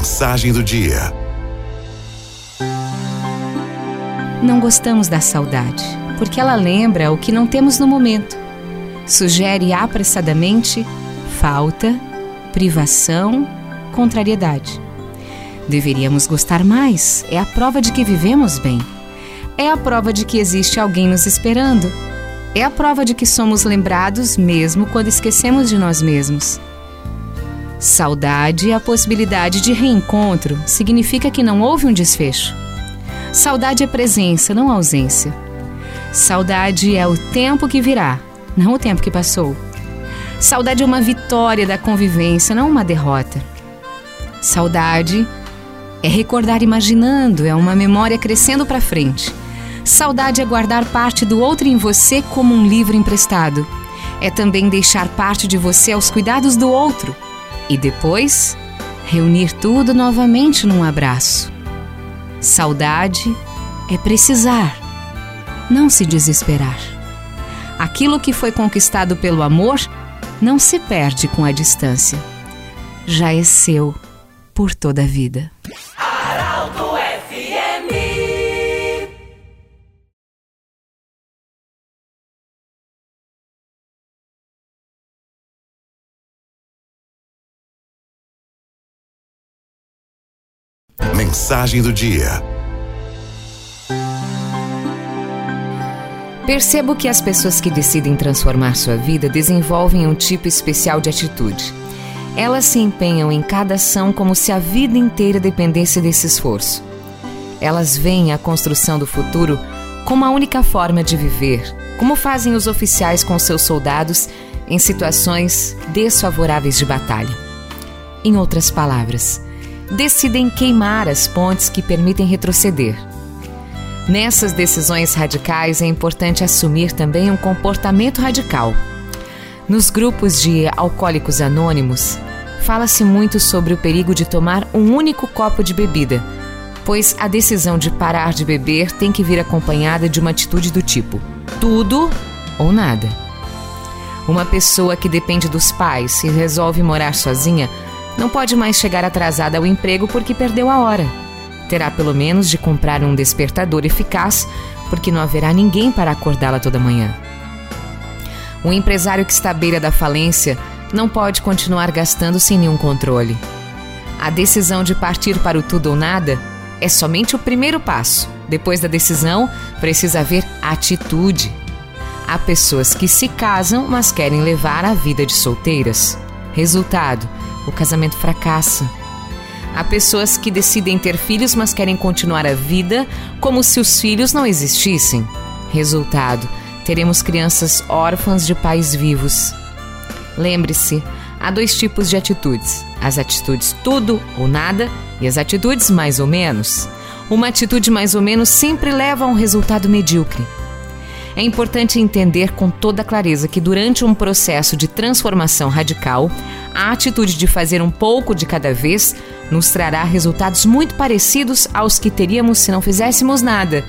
Mensagem do dia. Não gostamos da saudade, porque ela lembra o que não temos no momento. Sugere apressadamente falta, privação, contrariedade. Deveríamos gostar mais, é a prova de que vivemos bem. É a prova de que existe alguém nos esperando. É a prova de que somos lembrados mesmo quando esquecemos de nós mesmos. Saudade e a possibilidade de reencontro significa que não houve um desfecho. Saudade é presença, não ausência. Saudade é o tempo que virá, não o tempo que passou. Saudade é uma vitória da convivência, não uma derrota. Saudade é recordar imaginando, é uma memória crescendo para frente. Saudade é guardar parte do outro em você como um livro emprestado. É também deixar parte de você aos cuidados do outro e depois reunir tudo novamente num abraço. Saudade é precisar, não se desesperar. Aquilo que foi conquistado pelo amor não se perde com a distância. Já é seu por toda a vida. Mensagem do dia. Percebo que as pessoas que decidem transformar sua vida desenvolvem um tipo especial de atitude. Elas se empenham em cada ação como se a vida inteira dependesse desse esforço. Elas veem a construção do futuro como a única forma de viver, como fazem os oficiais com seus soldados em situações desfavoráveis de batalha. Em outras palavras, decidem queimar as pontes que permitem retroceder. Nessas decisões radicais é importante assumir também um comportamento radical. Nos grupos de alcoólicos anônimos, fala-se muito sobre o perigo de tomar um único copo de bebida, pois a decisão de parar de beber tem que vir acompanhada de uma atitude do tipo: tudo ou nada. Uma pessoa que depende dos pais e resolve morar sozinha não pode mais chegar atrasada ao emprego porque perdeu a hora. Terá pelo menos de comprar um despertador eficaz, porque não haverá ninguém para acordá-la toda manhã. O empresário que está à beira da falência não pode continuar gastando sem nenhum controle. A decisão de partir para o tudo ou nada é somente o primeiro passo. Depois da decisão, precisa haver atitude. Há pessoas que se casam, mas querem levar a vida de solteiras. Resultado: o casamento fracassa. Há pessoas que decidem ter filhos, mas querem continuar a vida como se os filhos não existissem. Resultado: teremos crianças órfãs de pais vivos. Lembre-se, há dois tipos de atitudes: as atitudes tudo ou nada e as atitudes mais ou menos. Uma atitude mais ou menos sempre leva a um resultado medíocre. É importante entender com toda clareza que durante um processo de transformação radical, a atitude de fazer um pouco de cada vez nos trará resultados muito parecidos aos que teríamos se não fizéssemos nada.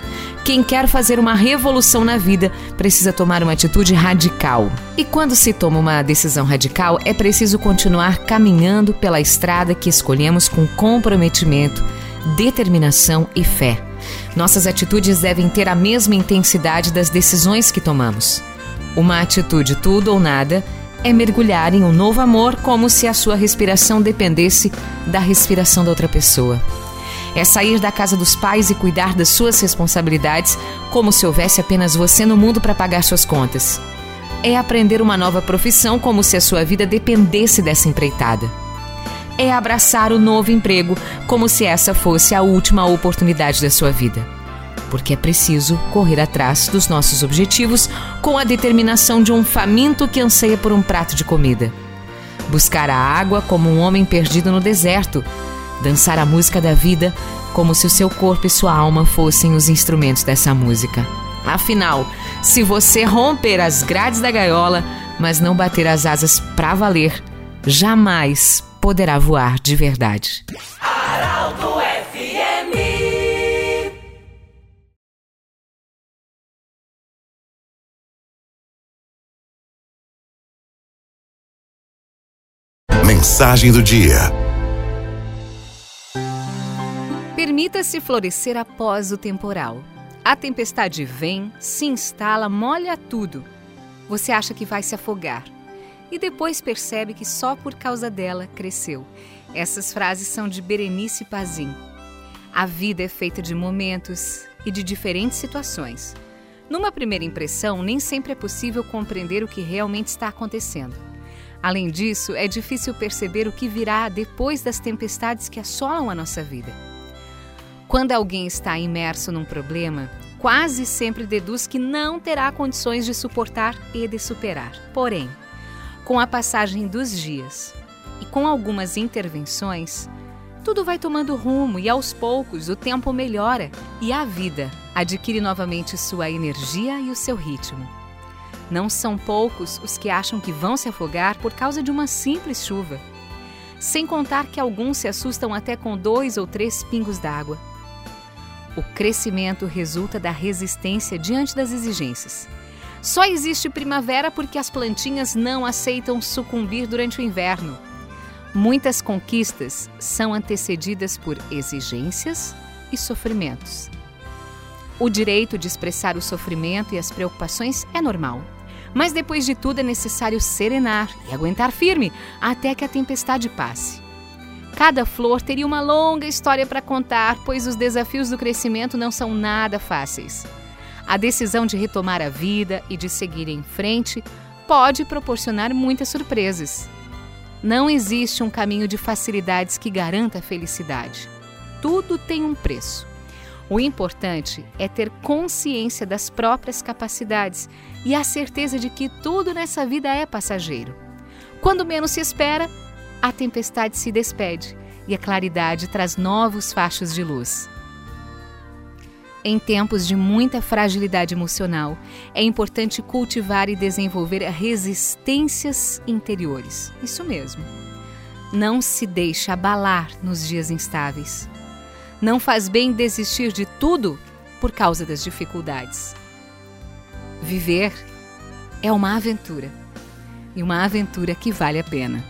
Quem quer fazer uma revolução na vida precisa tomar uma atitude radical. E quando se toma uma decisão radical, é preciso continuar caminhando pela estrada que escolhemos com comprometimento, determinação e fé. Nossas atitudes devem ter a mesma intensidade das decisões que tomamos. Uma atitude tudo ou nada é mergulhar em um novo amor como se a sua respiração dependesse da respiração da outra pessoa. É sair da casa dos pais e cuidar das suas responsabilidades como se houvesse apenas você no mundo para pagar suas contas. É aprender uma nova profissão como se a sua vida dependesse dessa empreitada. É abraçar o novo emprego como se essa fosse a última oportunidade da sua vida porque é preciso correr atrás dos nossos objetivos com a determinação de um faminto que anseia por um prato de comida. Buscar a água como um homem perdido no deserto, dançar a música da vida como se o seu corpo e sua alma fossem os instrumentos dessa música. Afinal, se você romper as grades da gaiola, mas não bater as asas para valer, jamais poderá voar de verdade. Mensagem do dia. Permita-se florescer após o temporal. A tempestade vem, se instala, molha tudo. Você acha que vai se afogar e depois percebe que só por causa dela cresceu. Essas frases são de Berenice Pazin. A vida é feita de momentos e de diferentes situações. Numa primeira impressão, nem sempre é possível compreender o que realmente está acontecendo. Além disso, é difícil perceber o que virá depois das tempestades que assolam a nossa vida. Quando alguém está imerso num problema, quase sempre deduz que não terá condições de suportar e de superar. Porém, com a passagem dos dias e com algumas intervenções, tudo vai tomando rumo e aos poucos o tempo melhora e a vida adquire novamente sua energia e o seu ritmo. Não são poucos os que acham que vão se afogar por causa de uma simples chuva. Sem contar que alguns se assustam até com dois ou três pingos d'água. O crescimento resulta da resistência diante das exigências. Só existe primavera porque as plantinhas não aceitam sucumbir durante o inverno. Muitas conquistas são antecedidas por exigências e sofrimentos. O direito de expressar o sofrimento e as preocupações é normal. Mas depois de tudo é necessário serenar e aguentar firme até que a tempestade passe. Cada flor teria uma longa história para contar, pois os desafios do crescimento não são nada fáceis. A decisão de retomar a vida e de seguir em frente pode proporcionar muitas surpresas. Não existe um caminho de facilidades que garanta a felicidade. Tudo tem um preço. O importante é ter consciência das próprias capacidades e a certeza de que tudo nessa vida é passageiro. Quando menos se espera, a tempestade se despede e a claridade traz novos fachos de luz. Em tempos de muita fragilidade emocional, é importante cultivar e desenvolver resistências interiores. Isso mesmo. Não se deixe abalar nos dias instáveis. Não faz bem desistir de tudo por causa das dificuldades. Viver é uma aventura e uma aventura que vale a pena.